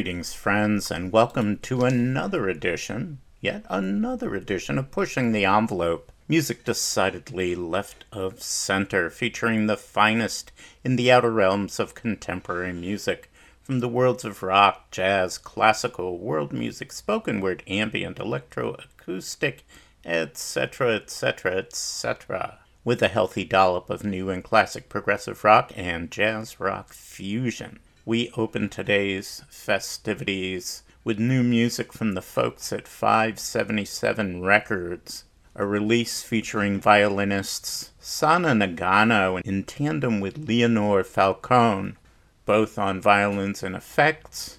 Greetings, friends, and welcome to another edition, yet another edition of Pushing the Envelope. Music decidedly left of center, featuring the finest in the outer realms of contemporary music, from the worlds of rock, jazz, classical, world music, spoken word, ambient, electro, acoustic, etc., etc., etc., with a healthy dollop of new and classic progressive rock and jazz rock fusion. We open today's festivities with new music from the folks at 577 Records, a release featuring violinists Sana Nagano in tandem with Leonor Falcón, both on violins and effects.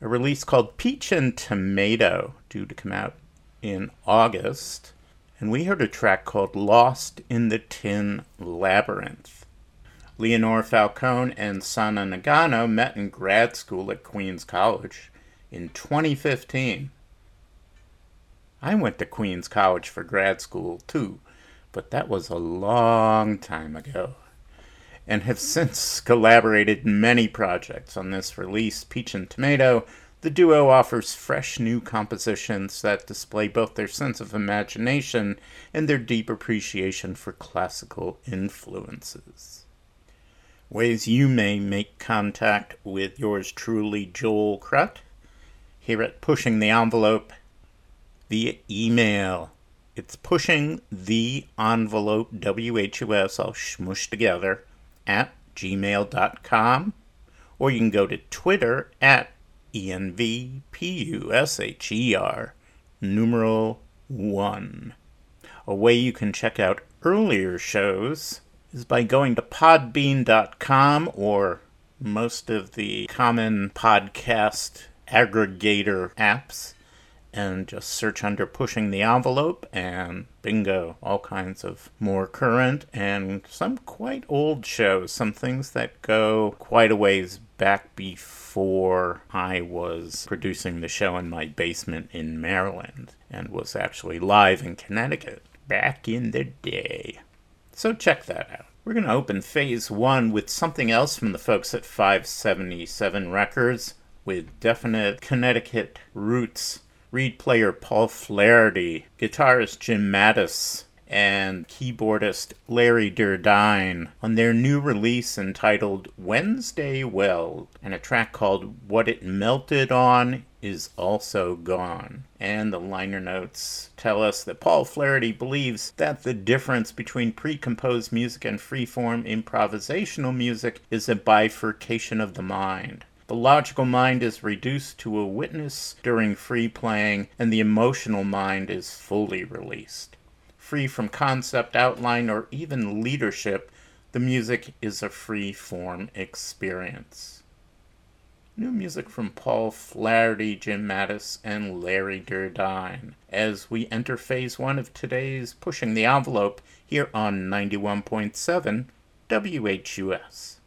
A release called Peach and Tomato, due to come out in August. And we heard a track called Lost in the Tin Labyrinth. Leonor Falcón and Sana Nagano met in grad school at Queens College in 2015. I went to Queens College for grad school too, but that was a long time ago, and have since collaborated in many projects. On this release, Peach and Tomato, the duo offers fresh new compositions that display both their sense of imagination and their deep appreciation for classical influences. Ways you may make contact with yours truly, Joel Krut, here at Pushing the Envelope via email. It's pushing the envelope, WHUS, all smushed together, at gmail.com. Or you can go to Twitter at ENVPUSHER, numeral 1. A way you can check out earlier shows is by going to podbean.com or most of the common podcast aggregator apps and just search under pushing the envelope and bingo all kinds of more current and some quite old shows some things that go quite a ways back before i was producing the show in my basement in maryland and was actually live in connecticut back in the day so check that out. We're going to open phase one with something else from the folks at 577 records with definite connecticut roots. Reed player Paul Flaherty, guitarist Jim Matus, and keyboardist Larry Derdeyn on their new release entitled Wednesday Weld, and a track called What It Melted On is Also Gone. And the liner notes tell us that Paul Flaherty believes that the difference between pre composed music and freeform improvisational music is a bifurcation of the mind. The logical mind is reduced to a witness during free playing, and the emotional mind is fully released. Free from concept, outline, or even leadership, the music is a free form experience. New music from Paul Flaherty, Jim Matus, and Larry Derdeyn as we enter phase one of today's Pushing the Envelope here on 91.7 WHUS.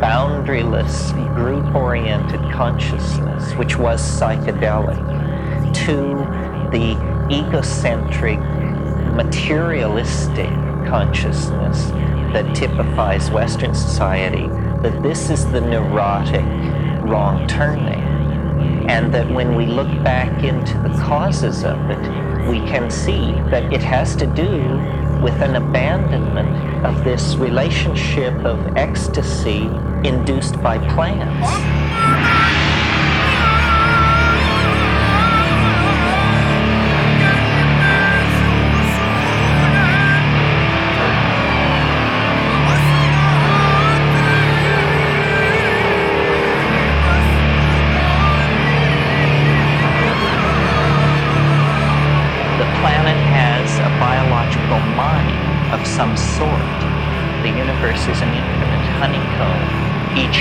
Boundaryless, group oriented consciousness, which was psychedelic, to the egocentric, materialistic consciousness that typifies Western society, that this is the neurotic wrong turning. And that when we look back into the causes of it, we can see that it has to do with an abandonment of this relationship of ecstasy induced by plants.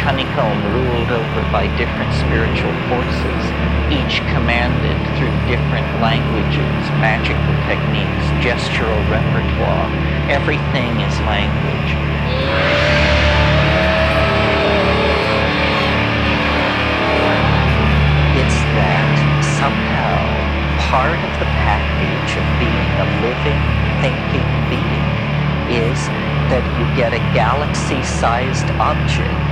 Honeycomb ruled over by different spiritual forces, each commanded through different languages, magical techniques, gestural repertoire. Everything is language. It's that somehow part of the package of being a living, thinking being is that you get a galaxy-sized object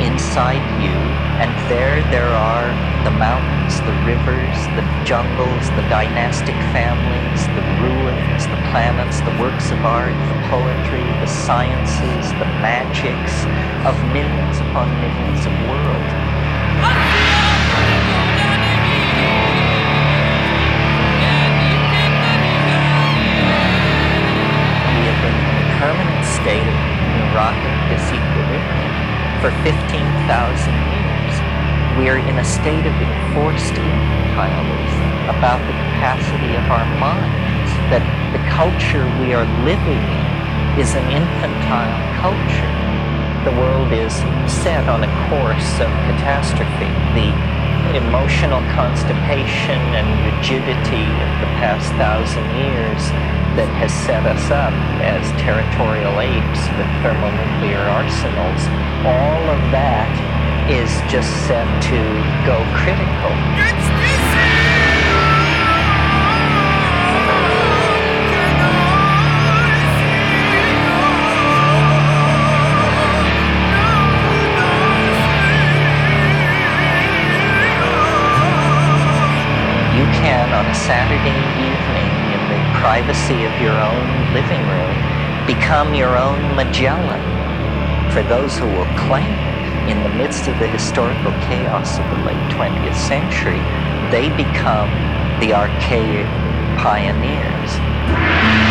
inside you, and there there are the mountains, the rivers, the jungles, the dynastic families, the ruins, the planets, the works of art, the poetry, the sciences, the magics of millions upon millions of worlds. We have been in a permanent state of neurotic disequilibrium for 15,000 years. We are in a state of enforced infantilism about the capacity of our minds, that the culture we are living in is an infantile culture. The world is set on a course of catastrophe. The emotional constipation and rigidity of the past thousand years that has set us up as territorial apes with thermonuclear arsenals, all of that is just set to go critical. You can, on a Saturday evening, privacy of your own living room, become your own Magellan. For those who will claim in the midst of the historical chaos of the late 20th century, they become the archaic pioneers.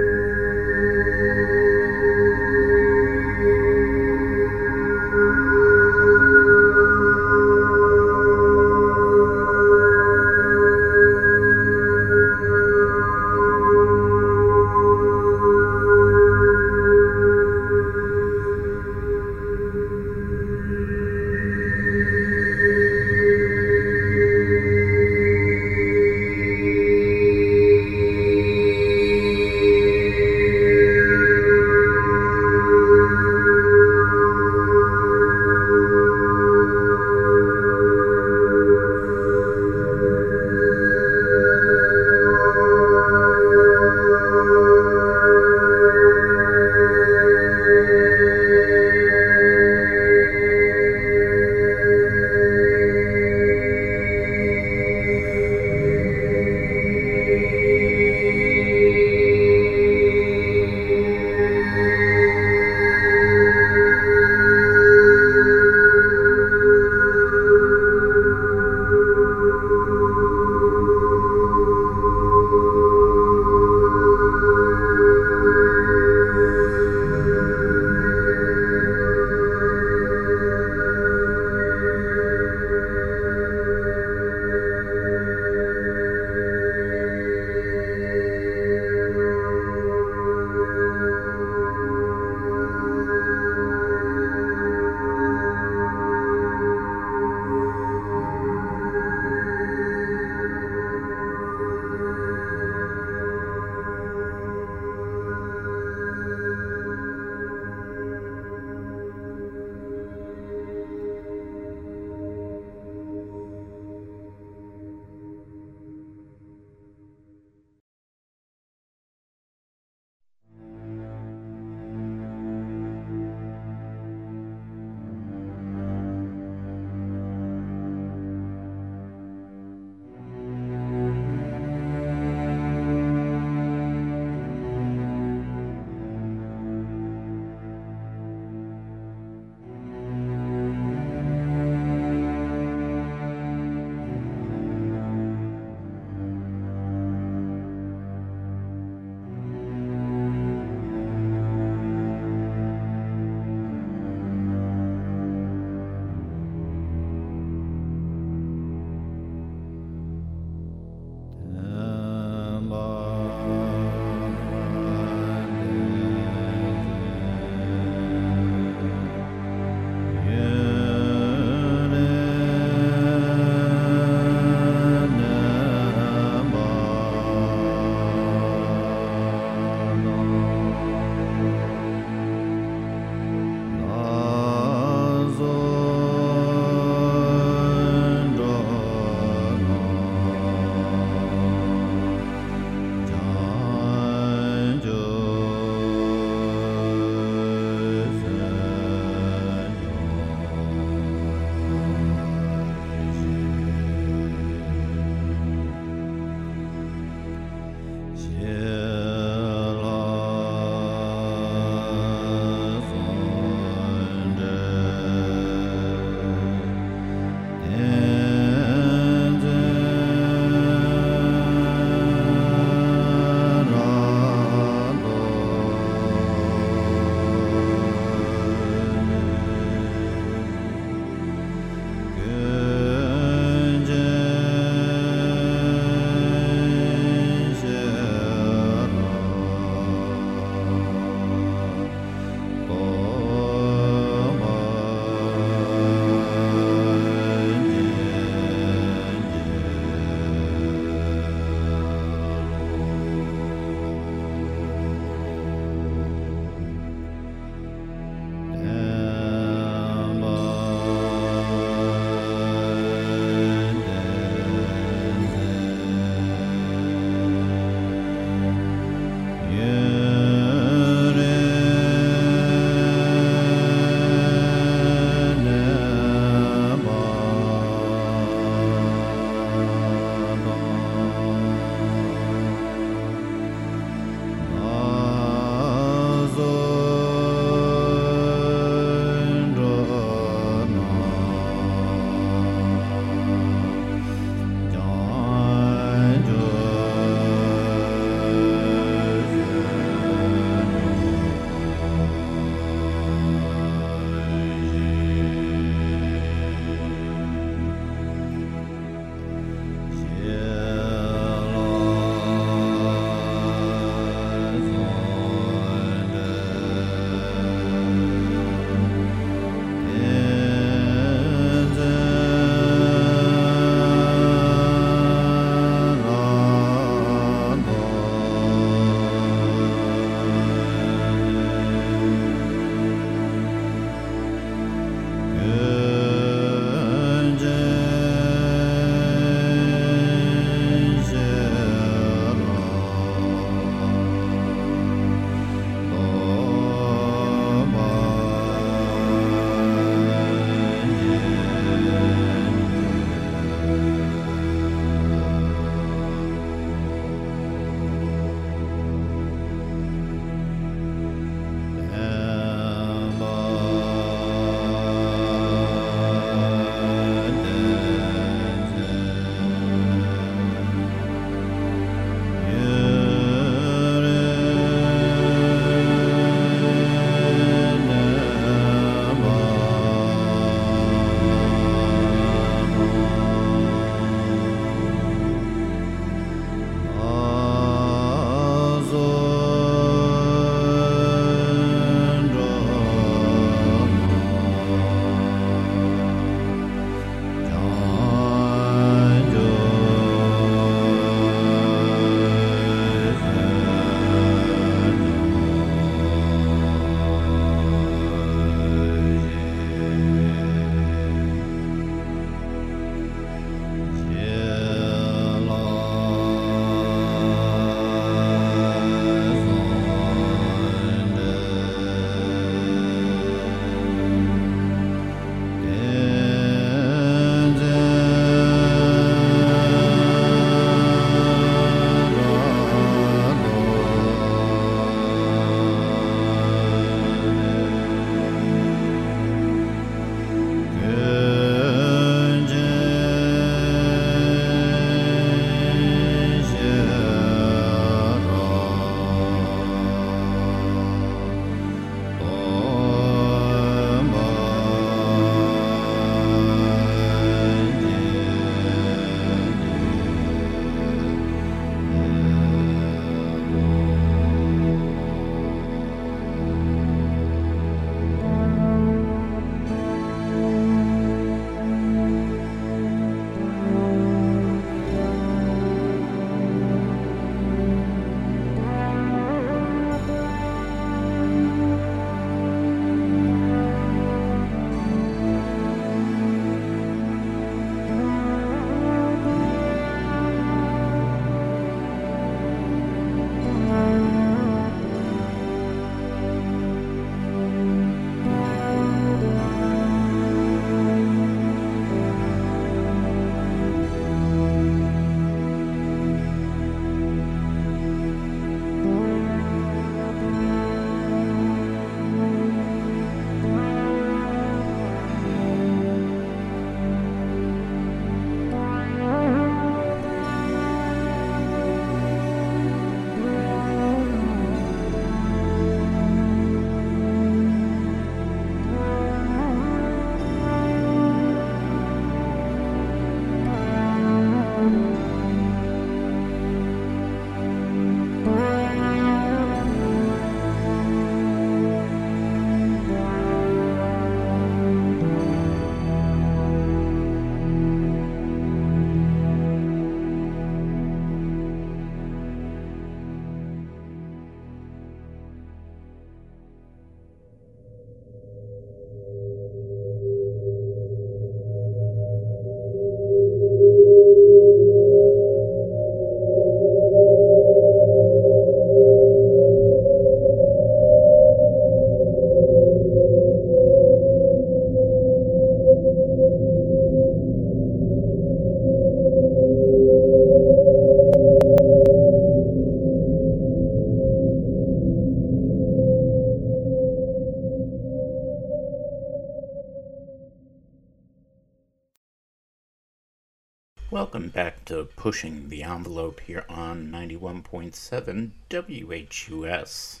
Welcome back to Pushing the Envelope here on 91.7 WHUS.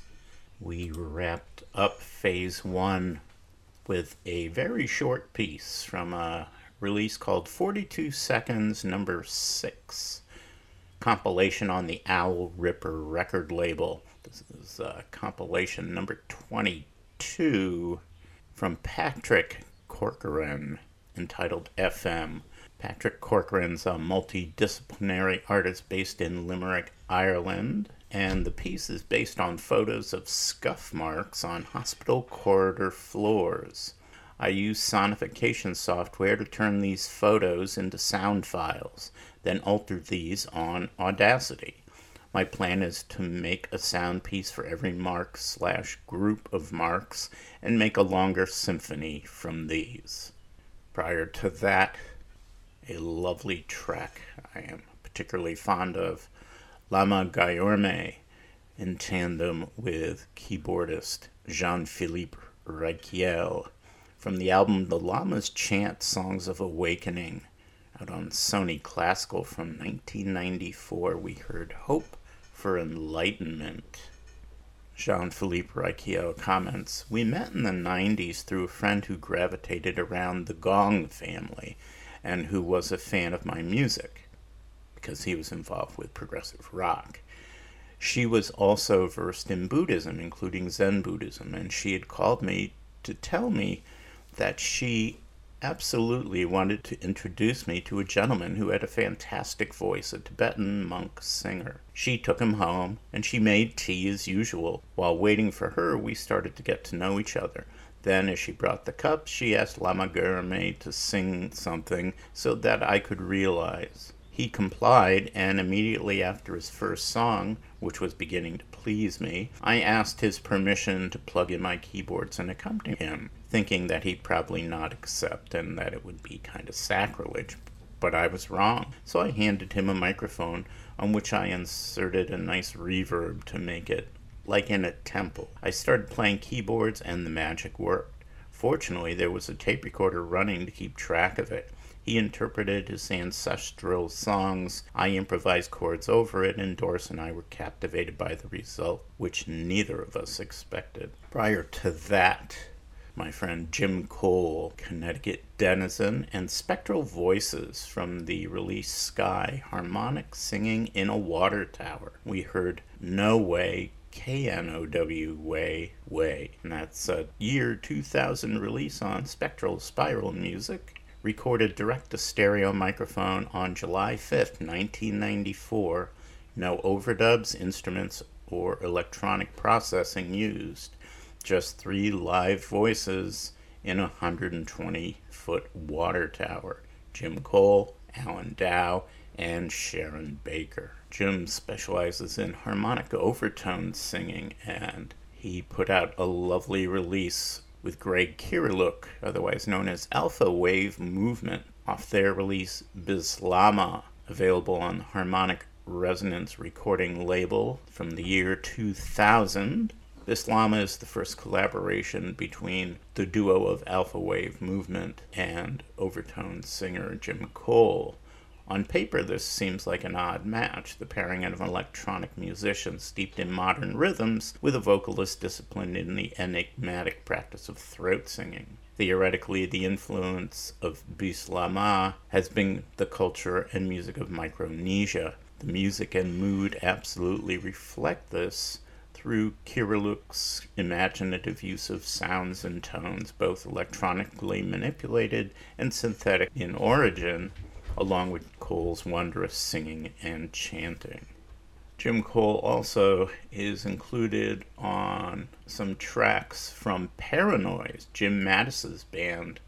We wrapped up phase one with a very short piece from a release called 42 Seconds Number 6, compilation on the Owl Ripper record label. This is uh, compilation number 22 from Patrick Corcoran entitled FM. Patrick Corcoran's a multidisciplinary artist based in Limerick, Ireland, and the piece is based on photos of scuff marks on hospital corridor floors. I use sonification software to turn these photos into sound files, then alter these on Audacity. My plan is to make a sound piece for every mark slash group of marks and make a longer symphony from these. Prior to that, a lovely track I am particularly fond of, Lama Gyurme, in tandem with keyboardist Jean Philippe Rykiel from the album The Lamas Chant Songs of Awakening out on Sony Classical from 1994. We heard Hope for Enlightenment. Jean Philippe Rykiel comments We met in the 90s through a friend who gravitated around the Gong family and who was a fan of my music because he was involved with progressive rock. She was also versed in Buddhism, including Zen Buddhism, and she had called me to tell me that she absolutely wanted to introduce me to a gentleman who had a fantastic voice, a Tibetan monk singer. She took him home, and she made tea as usual. While waiting for her, we started to get to know each other. Then, as she brought the cups, she asked Lama Gyurme to sing something so that I could realize. He complied, and immediately after his first song, which was beginning to please me, I asked his permission to plug in my keyboards and accompany him, thinking that he'd probably not accept and that it would be kind of sacrilege. But I was wrong, so I handed him a microphone on which I inserted a nice reverb to make it like in a temple. I started playing keyboards and the magic worked. Fortunately, there was a tape recorder running to keep track of it. He interpreted his ancestral songs. I improvised chords over it, and Doris and I were captivated by the result, which neither of us expected. Prior to that, my friend Jim Cole, Connecticut denizen, and Spectral Voices from the release Sky, harmonic singing in a water tower. We heard No Way, KNOW Way Way. And that's a year 2000 release on Spectral Spiral Music. Recorded direct to stereo microphone on July 5th, 1994. No overdubs, instruments, or electronic processing used. Just three live voices in a 120 foot water tower. Jim Cole, Alan Dow, and Sharon Baker. Jim specializes in harmonic overtone singing, and he put out a lovely release with Greg Kyryluk, otherwise known as Alpha Wave Movement, off their release Bislama, available on Harmonic Resonance recording label from the year 2000. Bislama is the first collaboration between the duo of Alpha Wave Movement and overtone singer Jim Cole. On paper, this seems like an odd match, the pairing of an electronic musician steeped in modern rhythms with a vocalist disciplined in the enigmatic practice of throat singing. Theoretically, the influence of Bislama has been the culture and music of Micronesia. The music and mood absolutely reflect this through Kyryluk's imaginative use of sounds and tones, both electronically manipulated and synthetic in origin, along with Cole's wondrous singing and chanting. Jim Cole also is included on some tracks from Paranoise, Jim Matus's band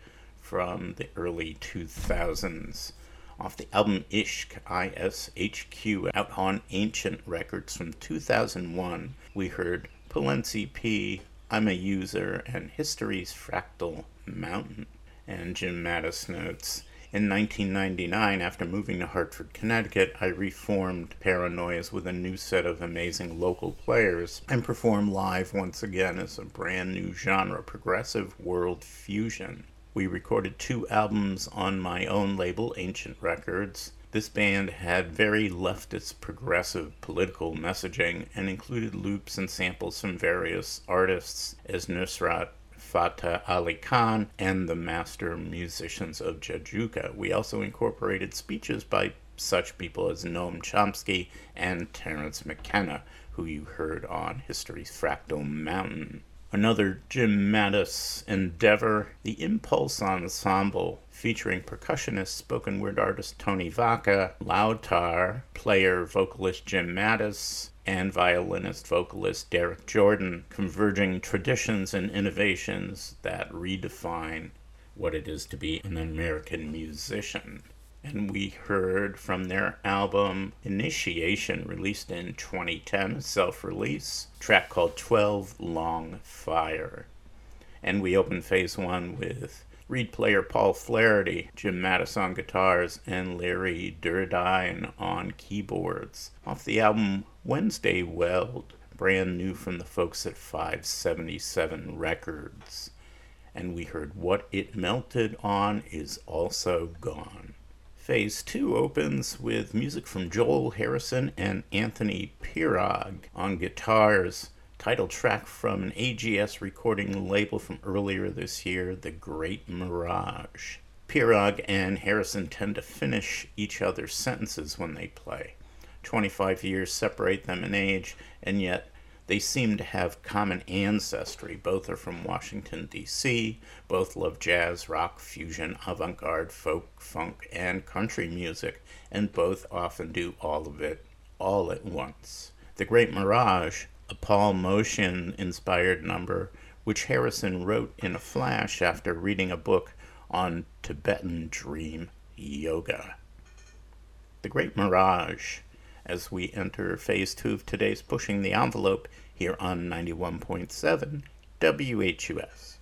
from the early 2000s, off the album Ishq, I-S-H-Q, out on Ancient Records from 2001. We heard Pilentzee Pee, I'm a User, and History's Fractal Mountain. And Jim Mattis notes, in 1999, after moving to Hartford, Connecticut, I reformed Paranoise with a new set of amazing local players and performed live once again as a brand new genre, progressive world fusion. We recorded two albums on my own label, Ancient Records. This band had very leftist progressive political messaging and included loops and samples from various artists as Nusrat Fateh Ali Khan and the master musicians of Jajouka. We also incorporated speeches by such people as Noam Chomsky and Terence McKenna, who you heard on History's Fractal Mountain. Another Jim Matus endeavor, the Impulse Ensemble, featuring percussionist, spoken word artist Tony Vacca, Lautar, player vocalist Jim Matus, and violinist vocalist Derek Jordan, converging traditions and innovations that redefine what it is to be an American musician and we heard from their album Initiation, released in 2010, self release, track called 12 Long Fire. And we opened phase one with reed player Paul Flaherty, Jim Matus on guitars, and Larry Derdeyn on keyboards. Off the album Wednesday Weld, brand new from the folks at 577 Records. And we heard What It Melted On Is Also Gone. Phase 2 opens with music from Joel Harrison and Anthony Pirog on guitars. Title track from an AGS recording label from earlier this year, The Great Mirage. Pirog and Harrison tend to finish each other's sentences when they play. 25 years separate them in age, and yet they seem to have common ancestry. Both are from Washington, D.C., both love jazz, rock, fusion, avant garde, folk, funk, and country music, and both often do all of it all at once. The Great Mirage, a Paul Motian inspired number, which Harrison wrote in a flash after reading a book on Tibetan dream yoga. The Great Mirage as we enter phase two of today's Pushing the Envelope here on 91.7 WHUS.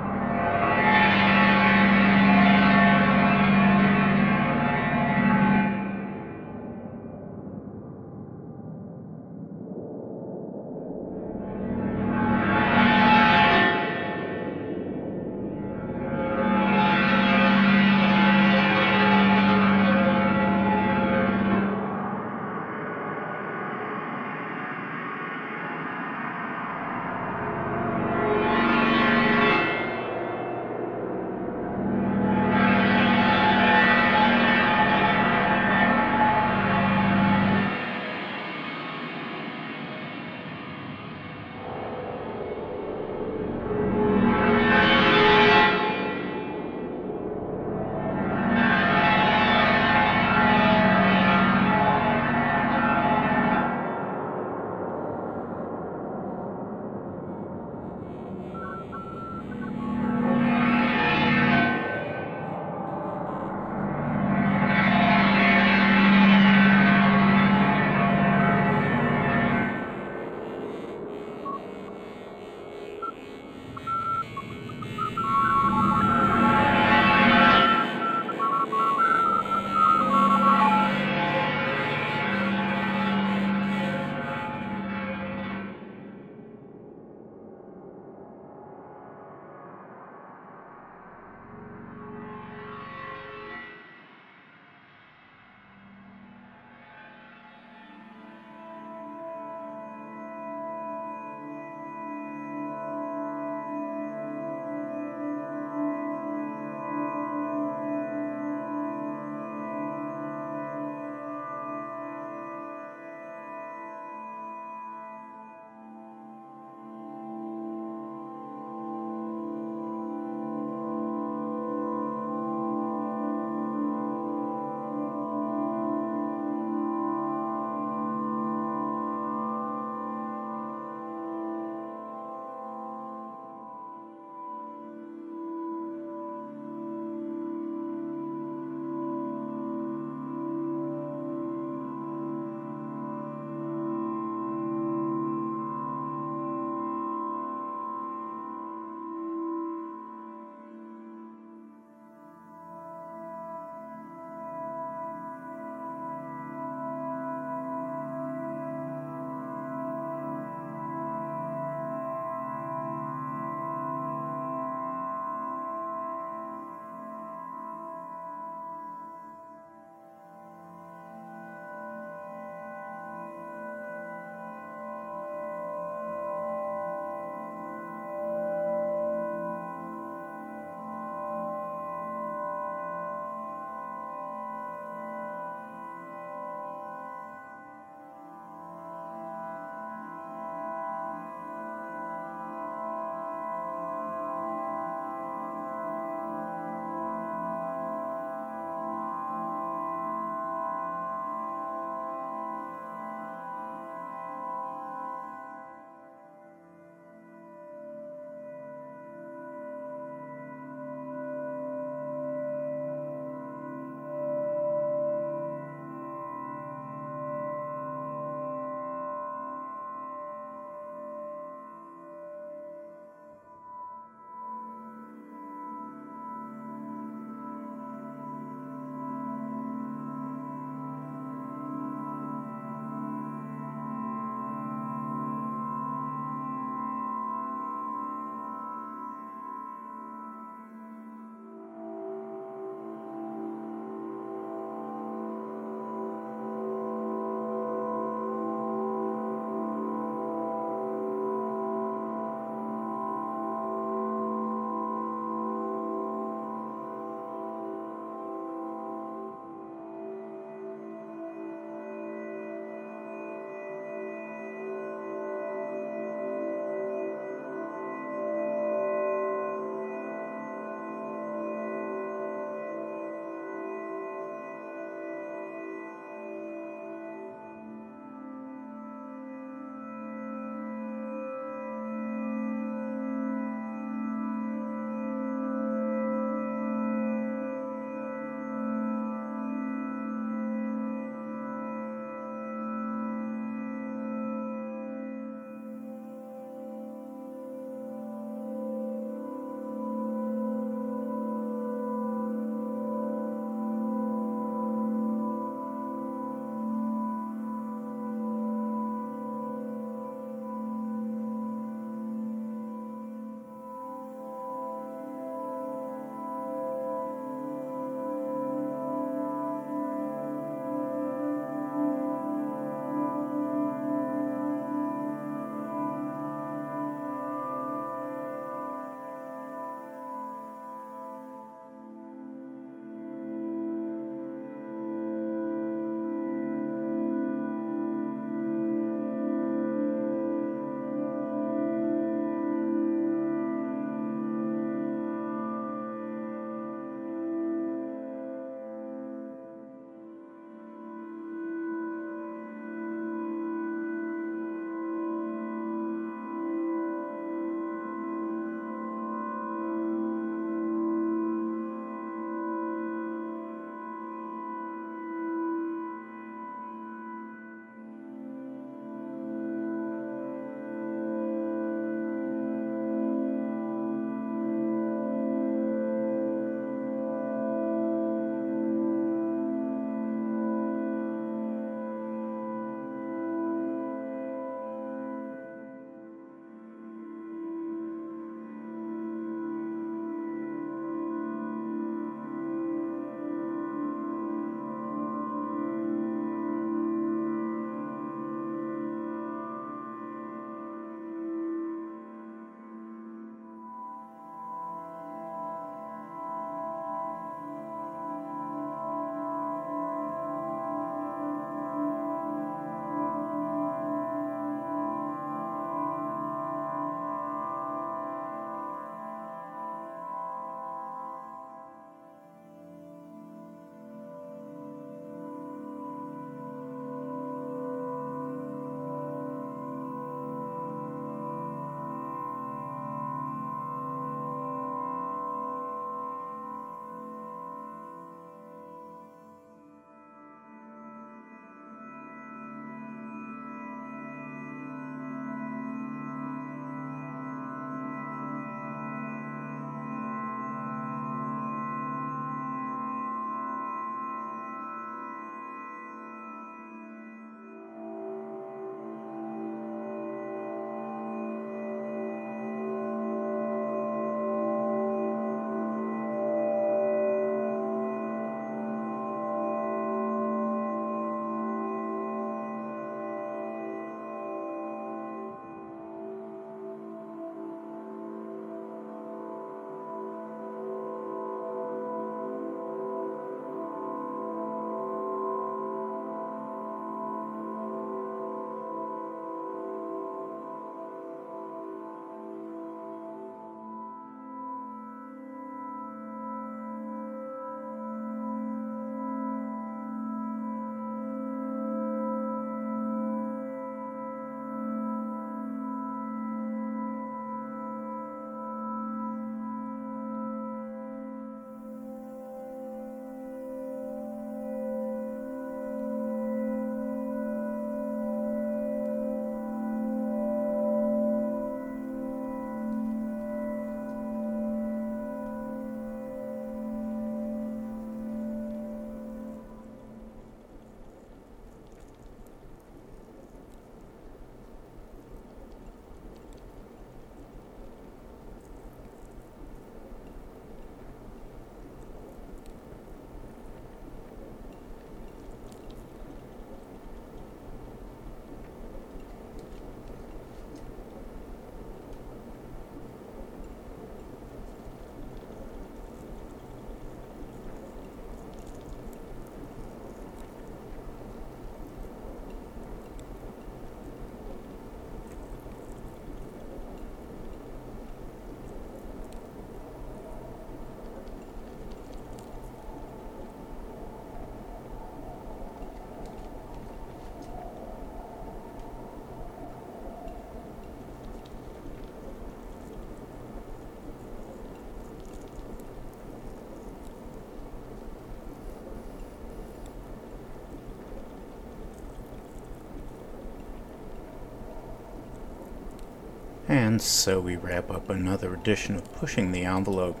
And so we wrap up another edition of Pushing the Envelope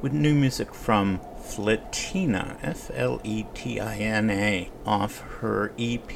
with new music from Fletina, F L E T I N A, off her EP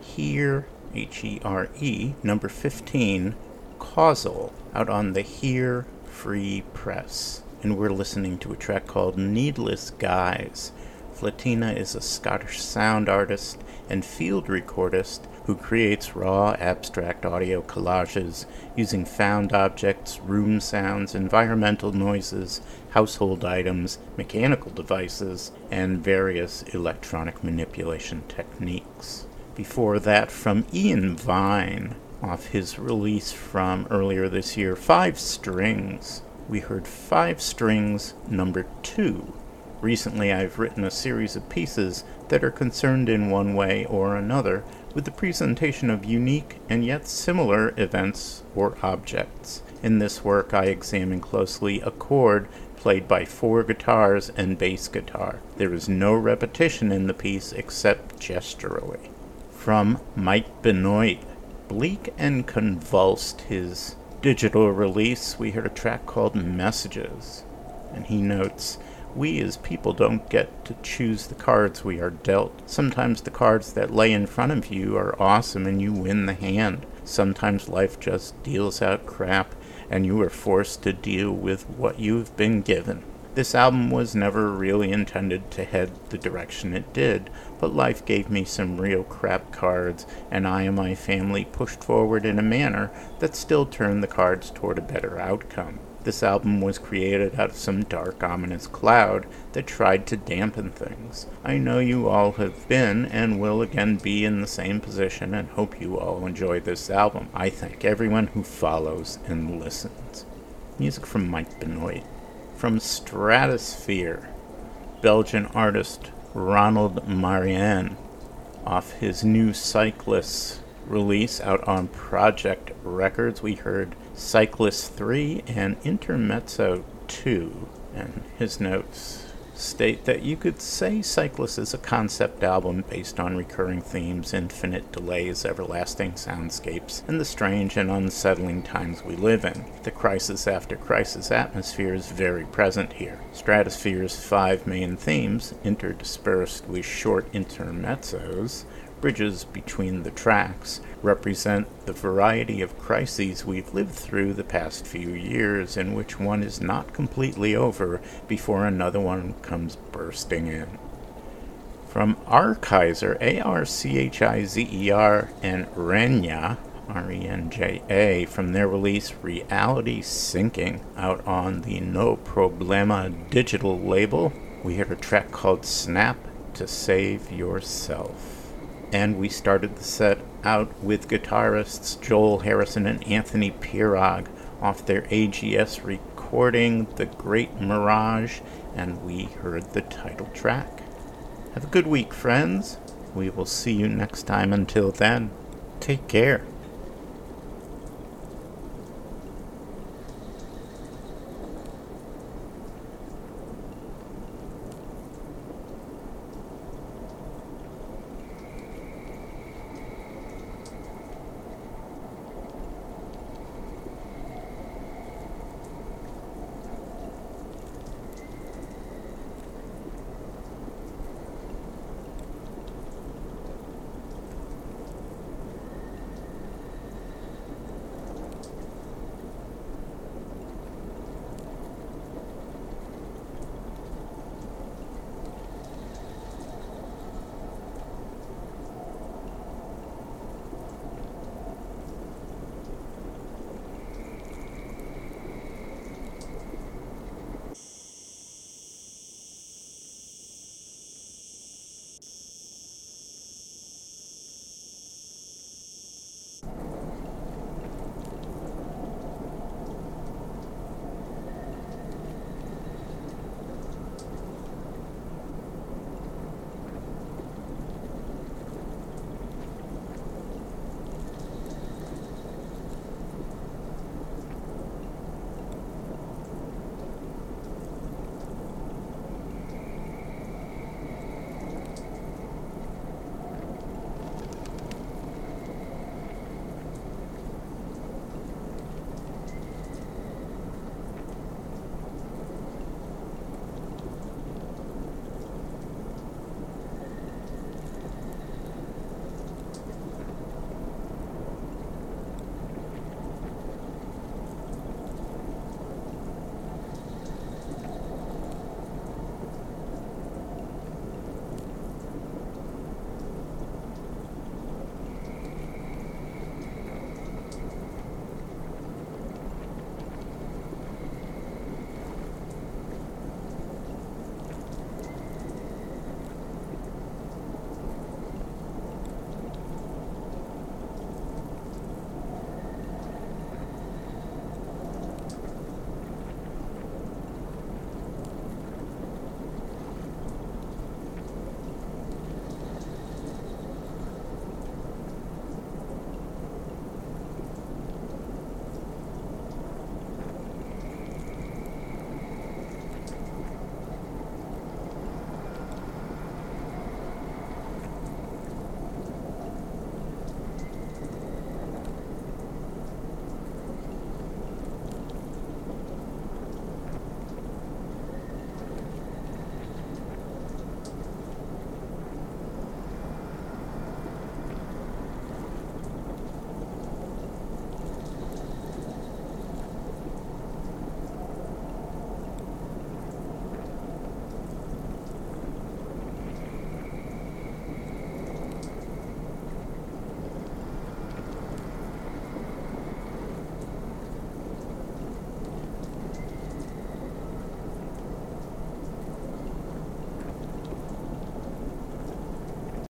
Here, H E R E, number 15, Causal, out on the Here Free Press. And we're listening to a track called Needless Guys. Fletina is a Scottish sound artist and field recordist who creates raw, abstract audio collages using found objects, room sounds, environmental noises, household items, mechanical devices, and various electronic manipulation techniques. Before that, from Ian Vine, off his release from earlier this year, Five Strings, we heard Five Strings number two. Recently, I've written a series of pieces that are concerned in one way or another with the presentation of unique and yet similar events or objects. In this work, I examine closely a chord played by four guitars and bass guitar. There is no repetition in the piece except gesturally. From Mike Benoit, Bleak and Convulsed, his digital release, we heard a track called Messages. And he notes, we as people don't get to choose the cards we are dealt. Sometimes the cards that lay in front of you are awesome and you win the hand. Sometimes life just deals out crap and you are forced to deal with what you've been given. This album was never really intended to head the direction it did, but life gave me some real crap cards, and I and my family pushed forward in a manner that still turned the cards toward a better outcome. This album was created out of some dark, ominous cloud that tried to dampen things. I know you all have been and will again be in the same position and hope you all enjoy this album. I thank everyone who follows and listens. Music from Mike Benoit. From Stratosphere, Belgian artist Ronald Mariën, off his new Cyclists release out on Projekt Records, we heard Cyclist 3 and Intermezzo 2. And his notes state that you could say Cyclist is a concept album based on recurring themes, infinite delays, everlasting soundscapes, and the strange and unsettling times we live in. The crisis after crisis atmosphere is very present here. Stratosphere's five main themes, interdispersed with short intermezzos, bridges between the tracks, represent the variety of crises we've lived through the past few years, in which one is not completely over before another one comes bursting in. From Archizer, A R C H I Z E R, and Renja, R E N J A, from their release Reality Sinking, out on the No Problema digital label, we heard a track called Snap to Save Yourself. And we started the set out with guitarists Joel Harrison and Anthony Pirog off their AGS recording, The Great Mirage, and we heard the title track. Have a good week, friends. We will see you next time. Until then, take care.